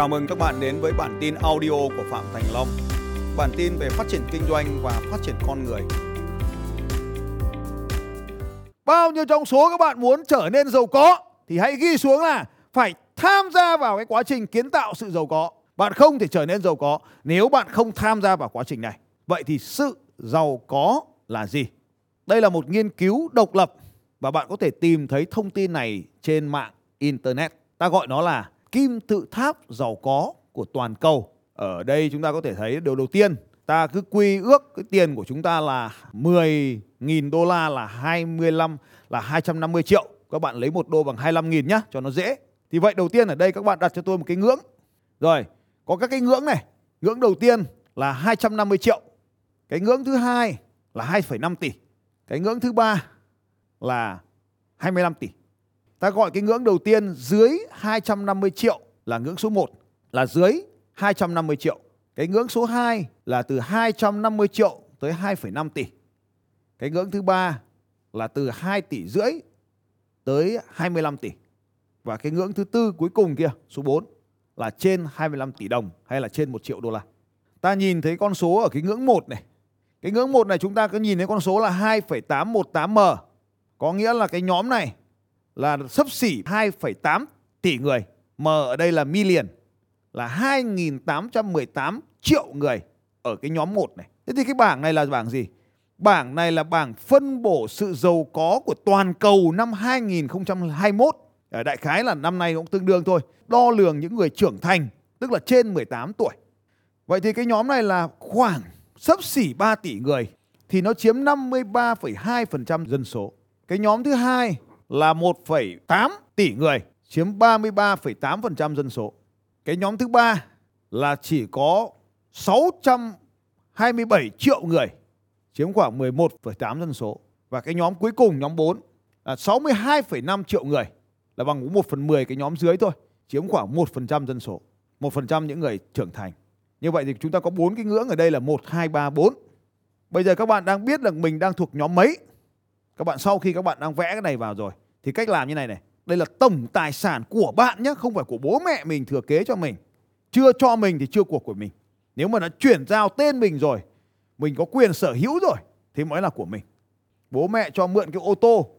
Chào mừng các bạn đến với bản tin audio của Phạm Thành Long. Bản tin về phát triển kinh doanh và phát triển con người. Bao nhiêu trong số các bạn muốn trở nên giàu có thì hãy ghi xuống là phải tham gia vào cái quá trình kiến tạo sự giàu có. Bạn không thể trở nên giàu có nếu bạn không tham gia vào quá trình này. Vậy thì sự giàu có là gì? Đây là một nghiên cứu độc lập và bạn có thể tìm thấy thông tin này trên mạng internet. Ta gọi nó là kim tự tháp giàu có của toàn cầu. Ở đây chúng ta có thể thấy điều đầu tiên, ta cứ quy ước cái tiền của chúng ta là 10.000 đô la là 25 là 250 triệu. Các bạn lấy một đô bằng 25.000 nhá cho nó dễ. Thì vậy đầu tiên ở đây các bạn đặt cho tôi một cái ngưỡng. Rồi, có các cái ngưỡng này. Ngưỡng đầu tiên là 250 triệu. Cái ngưỡng thứ hai là 2,5 tỷ. Cái ngưỡng thứ ba là 25 tỷ. Ta gọi cái ngưỡng đầu tiên dưới 250 triệu là ngưỡng số 1 là dưới 250 triệu. Cái ngưỡng số 2 là từ 250 triệu tới 2,5 tỷ. Cái ngưỡng thứ ba là từ 2 tỷ rưỡi tới 25 tỷ. Và cái ngưỡng thứ tư cuối cùng kia, số 4 là trên 25 tỷ đồng hay là trên 1 triệu đô la. Ta nhìn thấy con số ở cái ngưỡng 1 này. Cái ngưỡng 1 này chúng ta cứ nhìn thấy con số là 2,818M. Có nghĩa là cái nhóm này là sấp xỉ 2,8 tỷ người. M ở đây là million là 2.818 triệu người ở cái nhóm 1 này. Thế thì cái bảng này là bảng gì? Bảng này là bảng phân bổ sự giàu có của toàn cầu năm 2021. Ở ờ, đại khái là năm nay cũng tương đương thôi. Đo lường những người trưởng thành, tức là trên 18 tuổi. Vậy thì cái nhóm này là khoảng sấp xỉ 3 tỷ người thì nó chiếm 53,2% dân số. Cái nhóm thứ hai là 1,8 tỷ người, chiếm 33,8% dân số. Cái nhóm thứ ba là chỉ có 627 triệu người, chiếm khoảng 11,8 dân số. Và cái nhóm cuối cùng, nhóm 4 là 62,5 triệu người, là bằng 1 phần 10 cái nhóm dưới thôi, chiếm khoảng 1% dân số. 1% những người trưởng thành. Như vậy thì chúng ta có bốn cái ngưỡng ở đây là 1, 2, 3, 4. Bây giờ các bạn đang biết là mình đang thuộc nhóm mấy. Các bạn sau khi các bạn đang vẽ cái này vào rồi thì cách làm như này này. Đây là tổng tài sản của bạn nhé, không phải của bố mẹ mình thừa kế cho mình. Chưa cho mình thì chưa cuộc của mình. Nếu mà đã chuyển giao tên mình rồi, mình có quyền sở hữu rồi thì mới là của mình. Bố mẹ cho mượn cái ô tô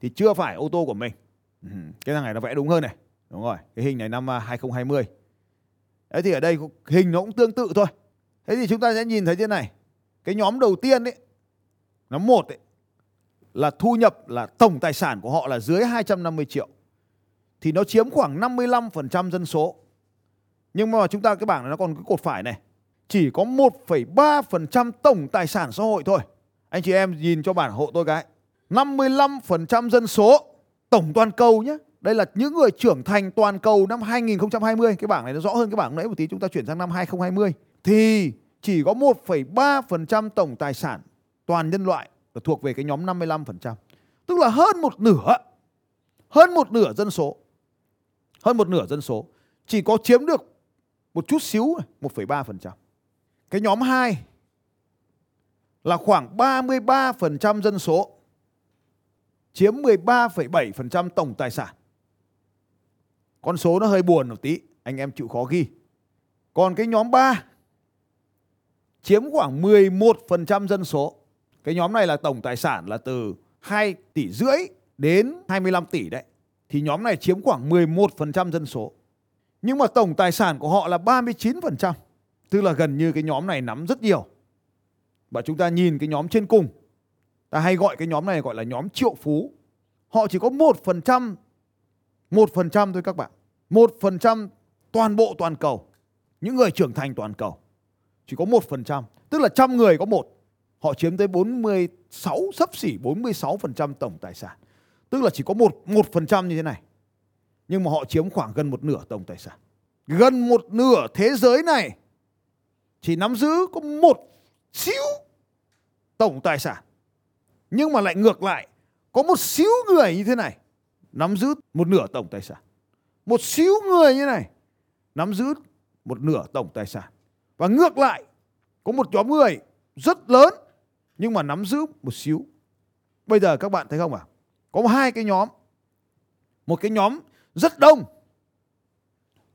thì chưa phải ô tô của mình. Ừ, cái thằng này nó vẽ đúng hơn này. Đúng rồi, cái hình này năm à, 2020. Đấy thì ở đây hình nó cũng tương tự thôi. Thế thì chúng ta sẽ nhìn thấy thế này. Cái nhóm đầu tiên ấy, nhóm một ấy, là thu nhập là tổng tài sản của họ là dưới 250 triệu. Thì nó chiếm khoảng 55% dân số. Nhưng mà chúng ta cái bảng này nó còn cái cột phải này. Chỉ có 1,3% tổng tài sản xã hội thôi. Anh chị em nhìn cho bản hộ tôi cái. 55% dân số tổng toàn cầu nhé. Đây là những người trưởng thành toàn cầu năm 2020. Cái bảng này nó rõ hơn cái bảng nãy một tí chúng ta chuyển sang năm 2020. Thì chỉ có 1,3% tổng tài sản toàn nhân loại là thuộc về cái nhóm 55%. Tức là hơn một nửa. Hơn một nửa dân số. Hơn một nửa dân số. Chỉ có chiếm được một chút xíu 1,3%. Cái nhóm 2 là khoảng 33% dân số chiếm 13,7% tổng tài sản. Con số nó hơi buồn một tí, anh em chịu khó ghi. Còn cái nhóm 3 chiếm khoảng 11% dân số. Cái nhóm này là tổng tài sản là từ 2 tỷ rưỡi đến 25 tỷ đấy. Thì nhóm này chiếm khoảng 11% dân số. Nhưng mà tổng tài sản của họ là 39%. Tức là gần như cái nhóm này nắm rất nhiều. Và chúng ta nhìn cái nhóm trên cùng. Ta hay gọi cái nhóm này gọi là nhóm triệu phú. Họ chỉ có 1%, 1% thôi các bạn. 1% toàn bộ toàn cầu. Những người trưởng thành toàn cầu. Chỉ có 1%. Tức là trăm người có một. Họ chiếm tới 46, sấp xỉ 46% tổng tài sản. Tức là chỉ có một, 1% như thế này. Nhưng mà họ chiếm khoảng gần một nửa tổng tài sản. Gần một nửa thế giới này chỉ nắm giữ có một xíu tổng tài sản. Nhưng mà lại ngược lại, có một xíu người như thế này nắm giữ một nửa tổng tài sản. Một xíu người như này nắm giữ một nửa tổng tài sản. Và ngược lại, có một nhóm người rất lớn nhưng mà nắm giữ một xíu. Bây giờ các bạn thấy không ạ? À? Có hai cái nhóm. Một cái nhóm rất đông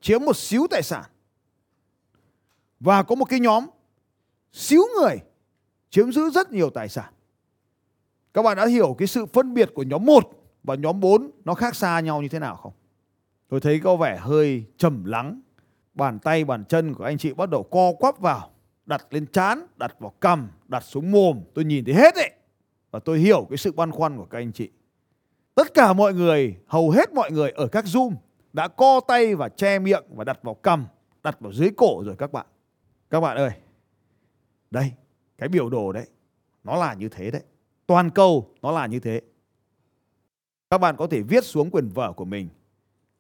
chiếm một xíu tài sản và có một cái nhóm xíu người chiếm giữ rất nhiều tài sản. Các bạn đã hiểu cái sự phân biệt của nhóm 1 và nhóm 4 nó khác xa nhau như thế nào không? Tôi thấy có vẻ hơi trầm lắng. Bàn tay, bàn chân của anh chị bắt đầu co quắp vào. Đặt lên chán, đặt vào cầm, đặt xuống mồm. Tôi nhìn thấy hết đấy. Và tôi hiểu cái sự băn khoăn của các anh chị. Tất cả mọi người, hầu hết mọi người ở các Zoom đã co tay và che miệng và đặt vào cầm, đặt vào dưới cổ rồi các bạn. Các bạn ơi, đây, cái biểu đồ đấy, nó là như thế đấy. Toàn cầu nó là như thế. Các bạn có thể viết xuống quyển vở của mình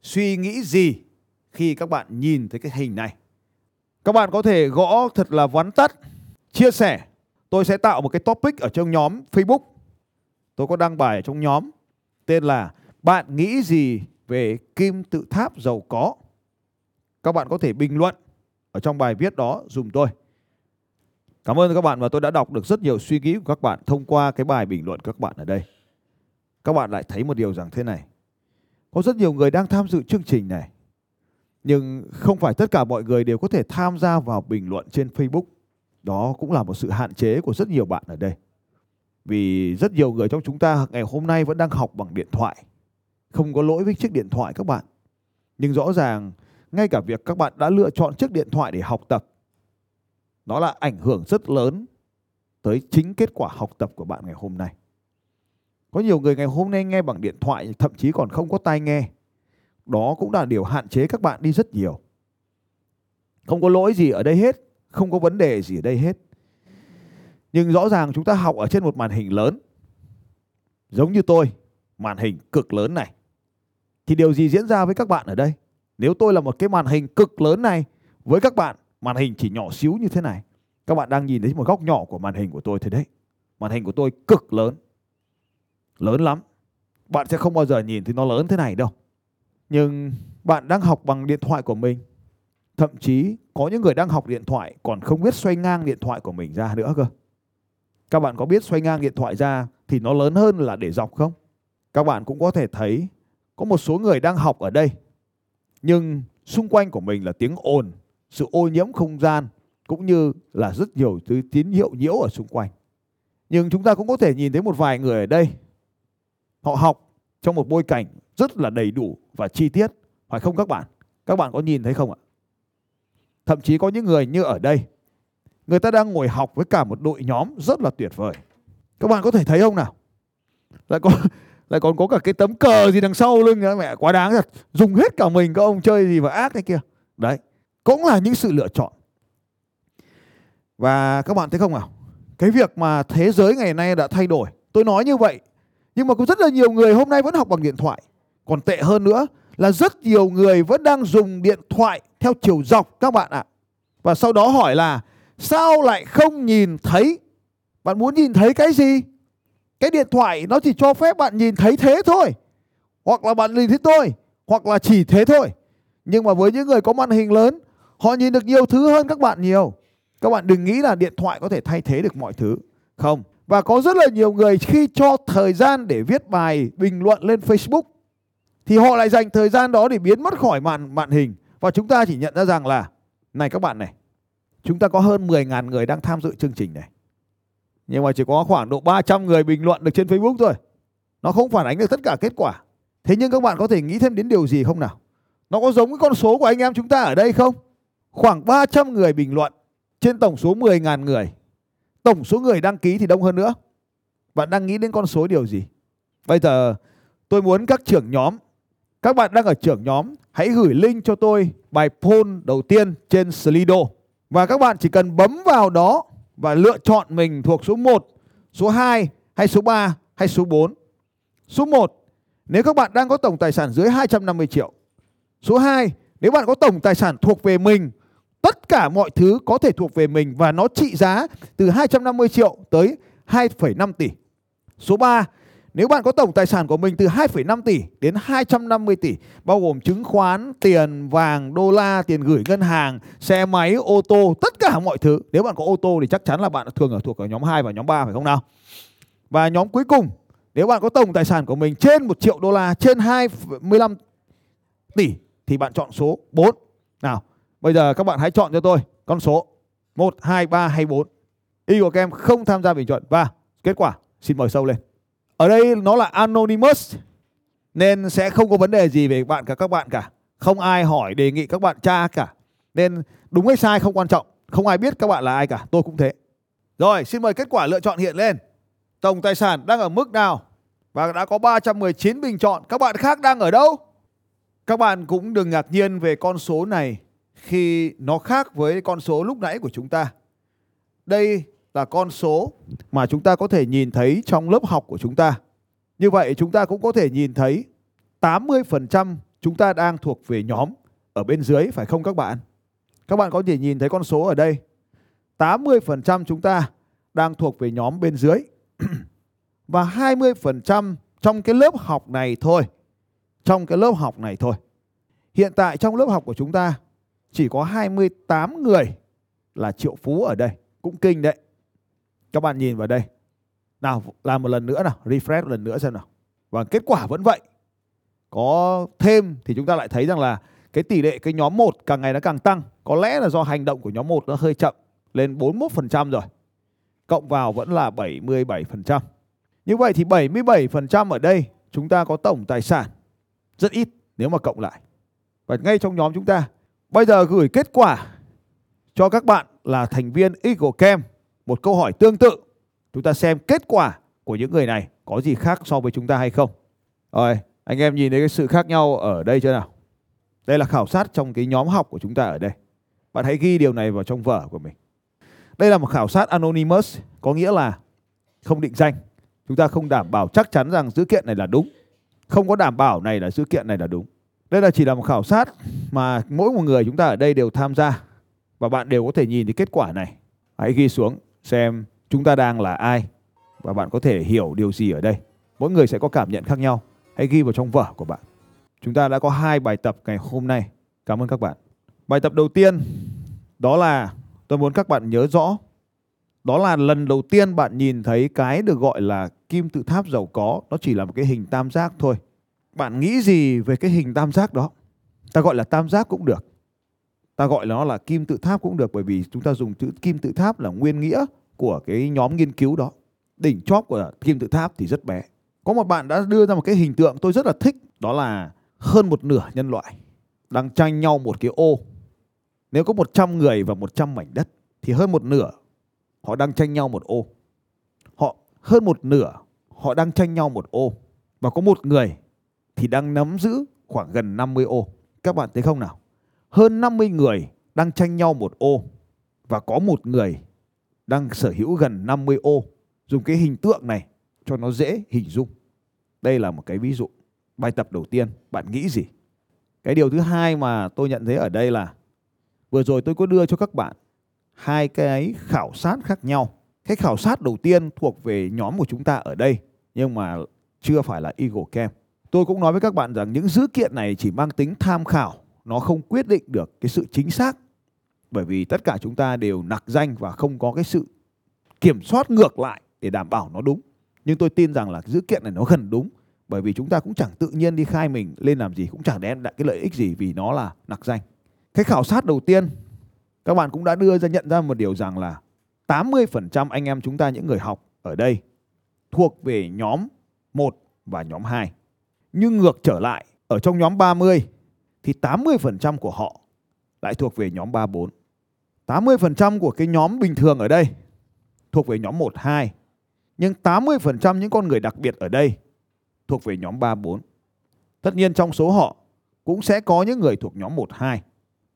suy nghĩ gì khi các bạn nhìn thấy cái hình này. Các bạn có thể gõ thật là vắn tắt, chia sẻ. Tôi sẽ tạo một cái topic ở trong nhóm Facebook. Tôi có đăng bài ở trong nhóm tên là Bạn nghĩ gì về kim tự tháp giàu có? Các bạn có thể bình luận ở trong bài viết đó dùm tôi. Cảm ơn các bạn và tôi đã đọc được rất nhiều suy nghĩ của các bạn thông qua cái bài bình luận của các bạn ở đây. Các bạn lại thấy một điều rằng thế này. Có rất nhiều người đang tham dự chương trình này. Nhưng không phải tất cả mọi người đều có thể tham gia vào bình luận trên Facebook. Đó cũng là một sự hạn chế của rất nhiều bạn ở đây. Vì rất nhiều người trong chúng ta ngày hôm nay vẫn đang học bằng điện thoại. Không có lỗi với chiếc điện thoại các bạn. Nhưng rõ ràng, ngay cả việc các bạn đã lựa chọn chiếc điện thoại để học tập, nó là ảnh hưởng rất lớn tới chính kết quả học tập của bạn ngày hôm nay. Có nhiều người ngày hôm nay nghe bằng điện thoại, thậm chí còn không có tai nghe. Đó cũng là điều hạn chế các bạn đi rất nhiều. Không có lỗi gì ở đây hết, không có vấn đề gì ở đây hết. Nhưng rõ ràng chúng ta học ở trên một màn hình lớn. Giống như tôi, màn hình cực lớn này. Thì điều gì diễn ra với các bạn ở đây? Nếu tôi là một cái màn hình cực lớn này với các bạn màn hình chỉ nhỏ xíu như thế này các bạn đang nhìn thấy một góc nhỏ của màn hình của tôi thế đấy màn hình của tôi cực lớn lớn lắm bạn sẽ không bao giờ nhìn thấy nó lớn thế này đâu nhưng bạn đang học bằng điện thoại của mình thậm chí có những người đang học điện thoại còn không biết xoay ngang điện thoại của mình ra nữa cơ các bạn có biết xoay ngang điện thoại ra thì nó lớn hơn là để dọc không các bạn cũng có thể thấy có một số người đang học ở đây, nhưng xung quanh của mình là tiếng ồn, sự ô nhiễm không gian, cũng như là rất nhiều thứ tín hiệu nhiễu ở xung quanh. Nhưng chúng ta cũng có thể nhìn thấy một vài người ở đây. Họ học trong một bối cảnh rất là đầy đủ và chi tiết. Phải không các bạn? Các bạn có nhìn thấy không ạ? Thậm chí có những người như ở đây. Người ta đang ngồi học với cả một đội nhóm rất là tuyệt vời. Các bạn có thể thấy không nào? Lại có, lại còn có cả cái tấm cờ gì đằng sau lưng nữa, mẹ, quá đáng thật. Dùng hết cả mình, các ông chơi gì mà ác thế kia. Đấy, cũng là những sự lựa chọn và các bạn thấy không nào cái việc mà thế giới ngày nay đã thay đổi tôi nói như vậy, nhưng mà có rất là nhiều người hôm nay vẫn học bằng điện thoại còn tệ hơn nữa là rất nhiều người vẫn đang dùng điện thoại theo chiều dọc, các bạn ạ và sau đó hỏi là, sao lại không nhìn thấy bạn muốn nhìn thấy cái gì cái điện thoại nó chỉ cho phép bạn nhìn thấy thế thôi hoặc là bạn nhìn thấy tôi, hoặc là chỉ thế thôi nhưng mà với những người có màn hình lớn, Họ nhìn được nhiều thứ hơn các bạn nhiều. Các bạn đừng nghĩ là điện thoại có thể thay thế được mọi thứ. Không. Và có rất là nhiều người khi cho thời gian để viết bài bình luận lên Facebook thì họ lại dành thời gian đó để biến mất khỏi màn màn hình và chúng ta chỉ nhận ra rằng là này các bạn này, chúng ta có hơn 10.000 người đang tham dự chương trình này. Nhưng mà chỉ có khoảng độ 300 người bình luận được trên Facebook thôi. Nó không phản ánh được tất cả kết quả. Thế nhưng các bạn có thể nghĩ thêm đến điều gì không nào? Nó có giống cái con số của anh em chúng ta ở đây không? khoảng 300 người bình luận trên tổng số 10.000 người. Tổng số người đăng ký thì đông hơn nữa. Bạn đang nghĩ đến con số điều gì? Bây giờ tôi muốn các trưởng nhóm, các bạn đang ở trưởng nhóm, hãy gửi link cho tôi bài poll đầu tiên trên Slido. Và các bạn chỉ cần bấm vào đó và lựa chọn mình thuộc số 1, số 2 hay số 3 hay số 4. Số 1, nếu các bạn đang có tổng tài sản dưới 250 triệu. Số 2, nếu bạn có tổng tài sản thuộc về mình Tất cả mọi thứ có thể thuộc về mình và nó trị giá từ 250 triệu tới 2,5 tỷ. Số 3, nếu bạn có tổng tài sản của mình từ 2,5 tỷ đến 250 tỷ, bao gồm chứng khoán, tiền, vàng, đô la, tiền gửi ngân hàng, xe máy, ô tô, tất cả mọi thứ. Nếu bạn có ô tô thì chắc chắn là bạn thường ở thuộc ở nhóm 2 và nhóm 3 phải không nào? Và nhóm cuối cùng, nếu bạn có tổng tài sản của mình trên 1 triệu đô la, trên 25 tỷ thì bạn chọn số 4 Nào, Bây giờ các bạn hãy chọn cho tôi con số 1, 2, 3 hay 4. Y của các em không tham gia bình chuẩn và kết quả xin mời sâu lên. Ở đây nó là anonymous nên sẽ không có vấn đề gì về bạn cả các bạn cả. Không ai hỏi đề nghị các bạn tra cả. Nên đúng hay sai không quan trọng. Không ai biết các bạn là ai cả. Tôi cũng thế. Rồi, xin mời kết quả lựa chọn hiện lên. Tổng tài sản đang ở mức nào? Và đã có 319 bình chọn. Các bạn khác đang ở đâu? Các bạn cũng đừng ngạc nhiên về con số này khi nó khác với con số lúc nãy của chúng ta. Đây là con số mà chúng ta có thể nhìn thấy trong lớp học của chúng ta. Như vậy, chúng ta cũng có thể nhìn thấy 80% chúng ta đang thuộc về nhóm ở bên dưới, phải không các bạn? Các bạn có thể nhìn thấy con số ở đây. 80% chúng ta đang thuộc về nhóm bên dưới. Và 20% trong cái lớp học này thôi. Trong cái lớp học này thôi. Hiện tại trong lớp học của chúng ta, chỉ có 28 người là triệu phú ở đây. Cũng kinh đấy. Các bạn nhìn vào đây. Nào làm một lần nữa nào, refresh một lần nữa xem nào. Và kết quả vẫn vậy. Có thêm thì chúng ta lại thấy rằng là cái tỷ lệ cái nhóm 1 càng ngày nó càng tăng. Có lẽ là do hành động của nhóm 1 nó hơi chậm lên 41% rồi. Cộng vào vẫn là 77%. Như vậy thì 77% ở đây chúng ta có tổng tài sản rất ít nếu mà cộng lại. Và ngay trong nhóm chúng ta bây giờ gửi kết quả cho các bạn là thành viên Eagle Camp một câu hỏi tương tự. Chúng ta xem kết quả của những người này có gì khác so với chúng ta hay không. Rồi, anh em nhìn thấy cái sự khác nhau ở đây chưa nào? Đây là khảo sát trong cái nhóm học của chúng ta ở đây. Bạn hãy ghi điều này vào trong vở của mình. Đây là một khảo sát anonymous, có nghĩa là không định danh. Chúng ta không đảm bảo chắc chắn rằng dữ kiện này là đúng. Không có đảm bảo này là dữ kiện này là đúng. Đây là chỉ là một khảo sát mà mỗi một người chúng ta ở đây đều tham gia và bạn đều có thể nhìn thấy kết quả này. Hãy ghi xuống xem chúng ta đang là ai và bạn có thể hiểu điều gì ở đây. Mỗi người sẽ có cảm nhận khác nhau. Hãy ghi vào trong vở của bạn. Chúng ta đã có hai bài tập ngày hôm nay. Cảm ơn các bạn. Bài tập đầu tiên, đó là, tôi muốn các bạn nhớ rõ, đó là lần đầu tiên bạn nhìn thấy cái được gọi là kim tự tháp giàu có nó chỉ là một cái hình tam giác thôi bạn nghĩ gì về cái hình tam giác đó ta gọi là tam giác cũng được ta gọi nó là kim tự tháp cũng được, bởi vì chúng ta dùng chữ kim tự tháp là nguyên nghĩa của cái nhóm nghiên cứu đó đỉnh chóp của kim tự tháp thì rất bé có một bạn đã đưa ra một cái hình tượng tôi rất là thích, đó là hơn một nửa nhân loại đang tranh nhau một cái ô nếu có 100 người và 100 mảnh đất thì hơn một nửa họ đang tranh nhau một ô. Họ, hơn một nửa họ đang tranh nhau một ô và có một người thì đang nắm giữ khoảng gần 50 ô. Các bạn thấy không nào? Hơn 50 người đang tranh nhau một ô và có một người đang sở hữu gần 50 ô. Dùng cái hình tượng này cho nó dễ hình dung. Đây là một cái ví dụ. Bài tập đầu tiên, bạn nghĩ gì? Cái điều thứ hai mà tôi nhận thấy ở đây là vừa rồi tôi có đưa cho các bạn hai cái khảo sát khác nhau. Cái khảo sát đầu tiên thuộc về nhóm của chúng ta ở đây nhưng mà chưa phải là Eagle Camp. Tôi cũng nói với các bạn rằng những dữ kiện này chỉ mang tính tham khảo, nó không quyết định được cái sự chính xác. Bởi vì tất cả chúng ta đều nặc danh và không có cái sự kiểm soát ngược lại để đảm bảo nó đúng. Nhưng tôi tin rằng là dữ kiện này nó gần đúng bởi vì chúng ta cũng chẳng tự nhiên đi khai mình lên làm gì cũng chẳng đem lại cái lợi ích gì vì nó là nặc danh. Cái khảo sát đầu tiên các bạn cũng đã đưa ra nhận ra một điều rằng là 80% anh em chúng ta những người học ở đây thuộc về nhóm 1 và nhóm 2. Nhưng ngược trở lại, ở trong nhóm 30 thì 80% của họ lại thuộc về nhóm 3 4. 80% của cái nhóm bình thường ở đây thuộc về nhóm 1 2. Nhưng 80% những con người đặc biệt ở đây thuộc về nhóm 3 4. Tất nhiên trong số họ cũng sẽ có những người thuộc nhóm 1 2.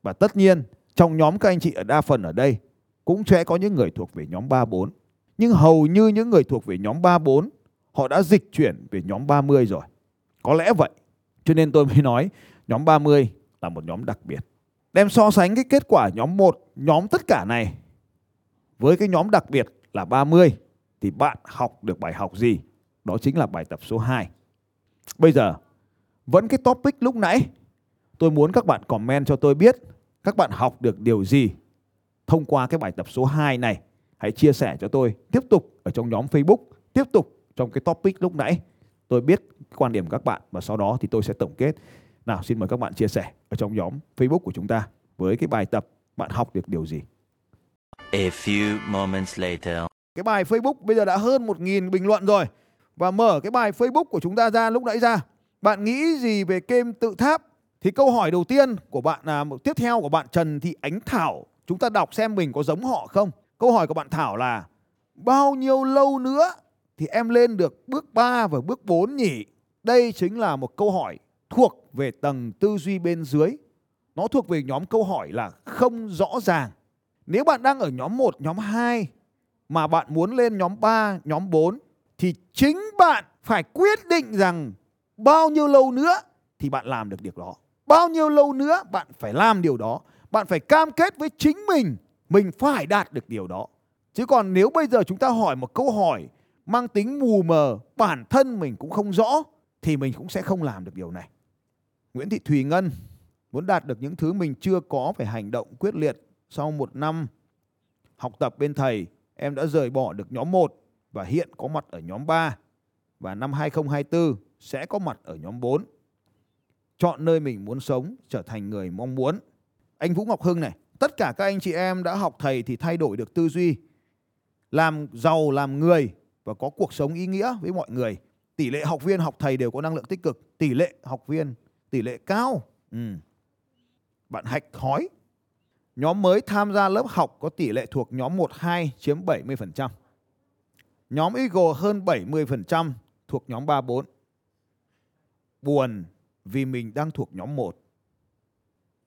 Và tất nhiên trong nhóm các anh chị ở đa phần ở đây cũng sẽ có những người thuộc về nhóm 3 4. Nhưng hầu như những người thuộc về nhóm 3 4 họ đã dịch chuyển về nhóm 30 rồi. Có lẽ vậy. Cho nên tôi mới nói nhóm 30 là một nhóm đặc biệt. Đem so sánh cái kết quả nhóm 1, nhóm tất cả này với cái nhóm đặc biệt là 30 thì bạn học được bài học gì? Đó chính là bài tập số 2. Bây giờ vẫn cái topic lúc nãy tôi muốn các bạn comment cho tôi biết các bạn học được điều gì thông qua cái bài tập số 2 này. Hãy chia sẻ cho tôi tiếp tục ở trong nhóm Facebook, tiếp tục trong cái topic lúc nãy. Tôi biết quan điểm các bạn và sau đó thì tôi sẽ tổng kết. Nào xin mời các bạn chia sẻ ở trong nhóm Facebook của chúng ta. với cái bài tập bạn học được điều gì. A few moments later. Cái bài Facebook bây giờ đã hơn 1.000 bình luận rồi. Và mở cái bài Facebook của chúng ta ra lúc nãy ra. Bạn nghĩ gì về game tự tháp? Thì câu hỏi đầu tiên của bạn là tiếp theo của bạn Trần Thị Ánh Thảo. Chúng ta đọc xem mình có giống họ không? Câu hỏi của bạn Thảo là bao nhiêu lâu nữa thì em lên được bước 3 và bước 4 nhỉ? Đây chính là một câu hỏi thuộc về tầng tư duy bên dưới. Nó thuộc về nhóm câu hỏi là không rõ ràng. Nếu bạn đang ở nhóm 1, nhóm 2 mà bạn muốn lên nhóm 3, nhóm 4 thì chính bạn phải quyết định rằng bao nhiêu lâu nữa thì bạn làm được điều đó. Bao nhiêu lâu nữa bạn phải làm điều đó. Bạn phải cam kết với chính mình mình phải đạt được điều đó. Chứ còn nếu bây giờ chúng ta hỏi một câu hỏi mang tính mù mờ, bản thân mình cũng không rõ thì mình cũng sẽ không làm được điều này. Nguyễn Thị Thùy Ngân muốn đạt được những thứ mình chưa có phải hành động quyết liệt sau một năm học tập bên thầy em đã rời bỏ được nhóm 1 và hiện có mặt ở nhóm 3 và năm 2024 sẽ có mặt ở nhóm 4. Chọn nơi mình muốn sống, trở thành người mong muốn. Anh Vũ Ngọc Hưng này, tất cả các anh chị em đã học thầy thì thay đổi được tư duy, làm giàu, làm người và có cuộc sống ý nghĩa với mọi người. Tỷ lệ học viên học thầy đều có năng lượng tích cực, tỷ lệ học viên tỷ lệ cao. Ừ. Bạn Hạch Khói, nhóm mới tham gia lớp học có tỷ lệ thuộc nhóm 1 2 chiếm 70%. Nhóm Eagle hơn 70% thuộc nhóm 3 4. Buồn vì mình đang thuộc nhóm 1.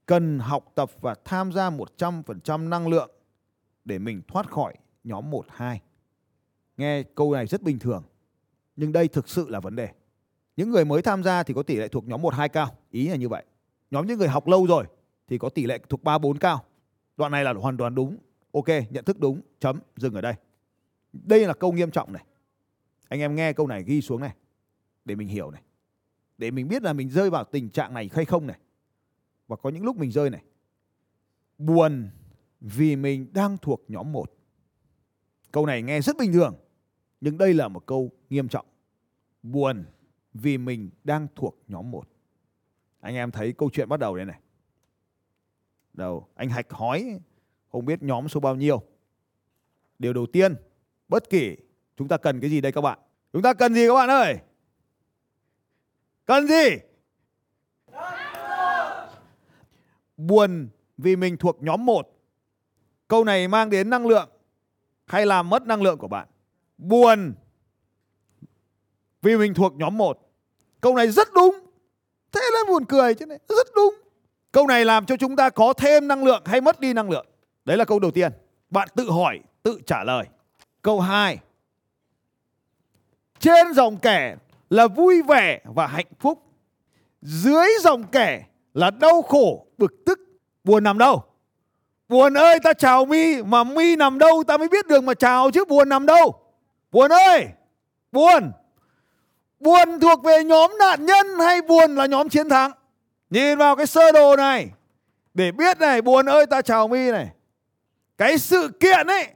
Cần học tập và tham gia 100% năng lượng để mình thoát khỏi nhóm 1 2. Nghe câu này rất bình thường, nhưng đây thực sự là vấn đề. Những người mới tham gia thì có tỷ lệ thuộc nhóm 1 2 cao, ý là như vậy. Nhóm những người học lâu rồi thì có tỷ lệ thuộc 3 4 cao. Đoạn này là hoàn toàn đúng. Ok, nhận thức đúng, chấm, dừng ở đây. Đây là câu nghiêm trọng này. Anh em nghe câu này ghi xuống này để mình hiểu này. Để mình biết là mình rơi vào tình trạng này hay không này. Và có những lúc mình rơi này. Buồn vì mình đang thuộc nhóm 1. Câu này nghe rất bình thường, nhưng đây là một câu nghiêm trọng. Buồn vì mình đang thuộc nhóm 1. Anh em thấy câu chuyện bắt đầu đây này. Đầu, anh Hạch hỏi không biết nhóm số bao nhiêu. Điều đầu tiên, bất kỳ chúng ta cần cái gì đây các bạn? Chúng ta cần gì các bạn ơi? Cần gì? Buồn vì mình thuộc nhóm 1. Câu này mang đến năng lượng hay làm mất năng lượng của bạn? Buồn vì mình thuộc nhóm 1. Câu này rất đúng. Thế là buồn cười chứ này, rất đúng. Câu này làm cho chúng ta có thêm năng lượng hay mất đi năng lượng? Đấy là câu đầu tiên. Bạn tự hỏi, tự trả lời. Câu 2. Trên dòng kẻ là vui vẻ và hạnh phúc. Dưới dòng kẻ là đau khổ, bực tức, buồn nằm đâu? Buồn ơi ta chào mi mà mi nằm đâu ta mới biết đường mà chào chứ buồn nằm đâu? Buồn ơi, buồn. Buồn thuộc về nhóm nạn nhân hay buồn là nhóm chiến thắng? Nhìn vào cái sơ đồ này để biết này, buồn ơi ta chào mi này. Cái sự kiện ấy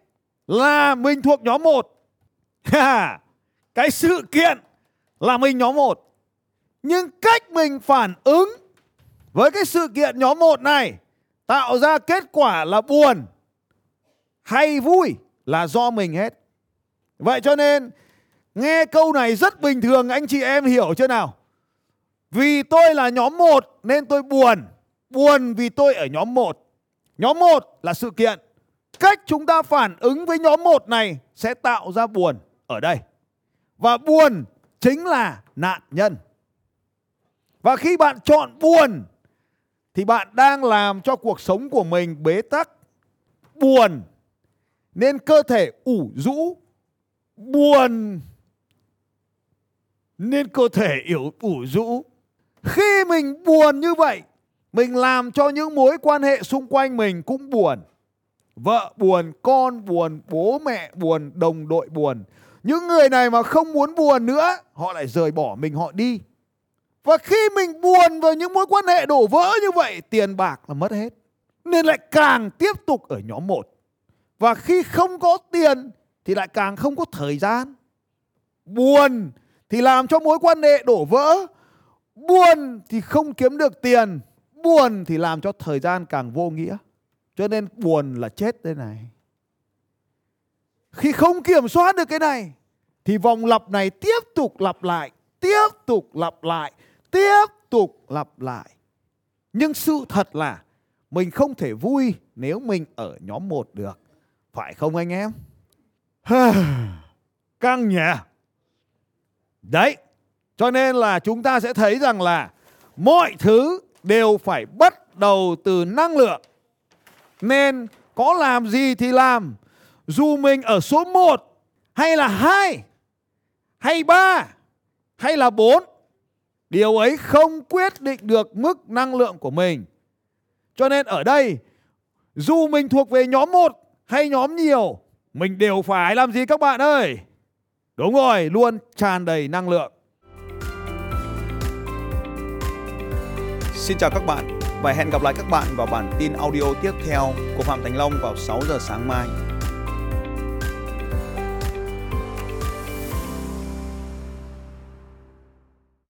là mình thuộc nhóm 1. cái sự kiện là mình nhóm 1. Nhưng cách mình phản ứng với cái sự kiện nhóm 1 này tạo ra kết quả là buồn hay vui là do mình hết. Vậy cho nên nghe câu này rất bình thường anh chị em hiểu chưa nào? Vì tôi là nhóm 1 nên tôi buồn. Buồn vì tôi ở nhóm 1. Nhóm 1 là sự kiện. Cách chúng ta phản ứng với nhóm 1 này sẽ tạo ra buồn ở đây. Và buồn chính là nạn nhân. Và khi bạn chọn buồn thì bạn đang làm cho cuộc sống của mình bế tắc, buồn nên cơ thể ủ rũ, buồn nên cơ thể yếu ủ rũ. Khi mình buồn như vậy, mình làm cho những mối quan hệ xung quanh mình cũng buồn. Vợ buồn, con buồn, bố mẹ buồn, đồng đội buồn. Những người này mà không muốn buồn nữa, họ lại rời bỏ mình họ đi. Và khi mình buồn về những mối quan hệ đổ vỡ như vậy, tiền bạc là mất hết. Nên lại càng tiếp tục ở nhóm 1. Và khi không có tiền thì lại càng không có thời gian. Buồn thì làm cho mối quan hệ đổ vỡ. Buồn thì không kiếm được tiền. buồn thì làm cho thời gian càng vô nghĩa. Cho nên buồn là chết đây này. Khi không kiểm soát được cái này thì vòng lặp này tiếp tục lặp lại, tiếp tục lặp lại, tiếp tục lặp lại. Nhưng sự thật là mình không thể vui nếu mình ở nhóm 1 được. Phải không anh em? Căng nhỉ? Đấy, cho nên là chúng ta sẽ thấy rằng là mọi thứ đều phải bắt đầu từ năng lượng. Nên có làm gì thì làm. Dù mình ở số 1 hay là 2 hay 3 hay là 4 điều ấy không quyết định được mức năng lượng của mình. Cho nên ở đây dù mình thuộc về nhóm 1 hay nhóm nhiều, mình đều phải làm gì các bạn ơi? Đúng rồi, luôn tràn đầy năng lượng. Xin chào các bạn và hẹn gặp lại các bạn vào bản tin audio tiếp theo của Phạm Thành Long vào 6 giờ sáng mai.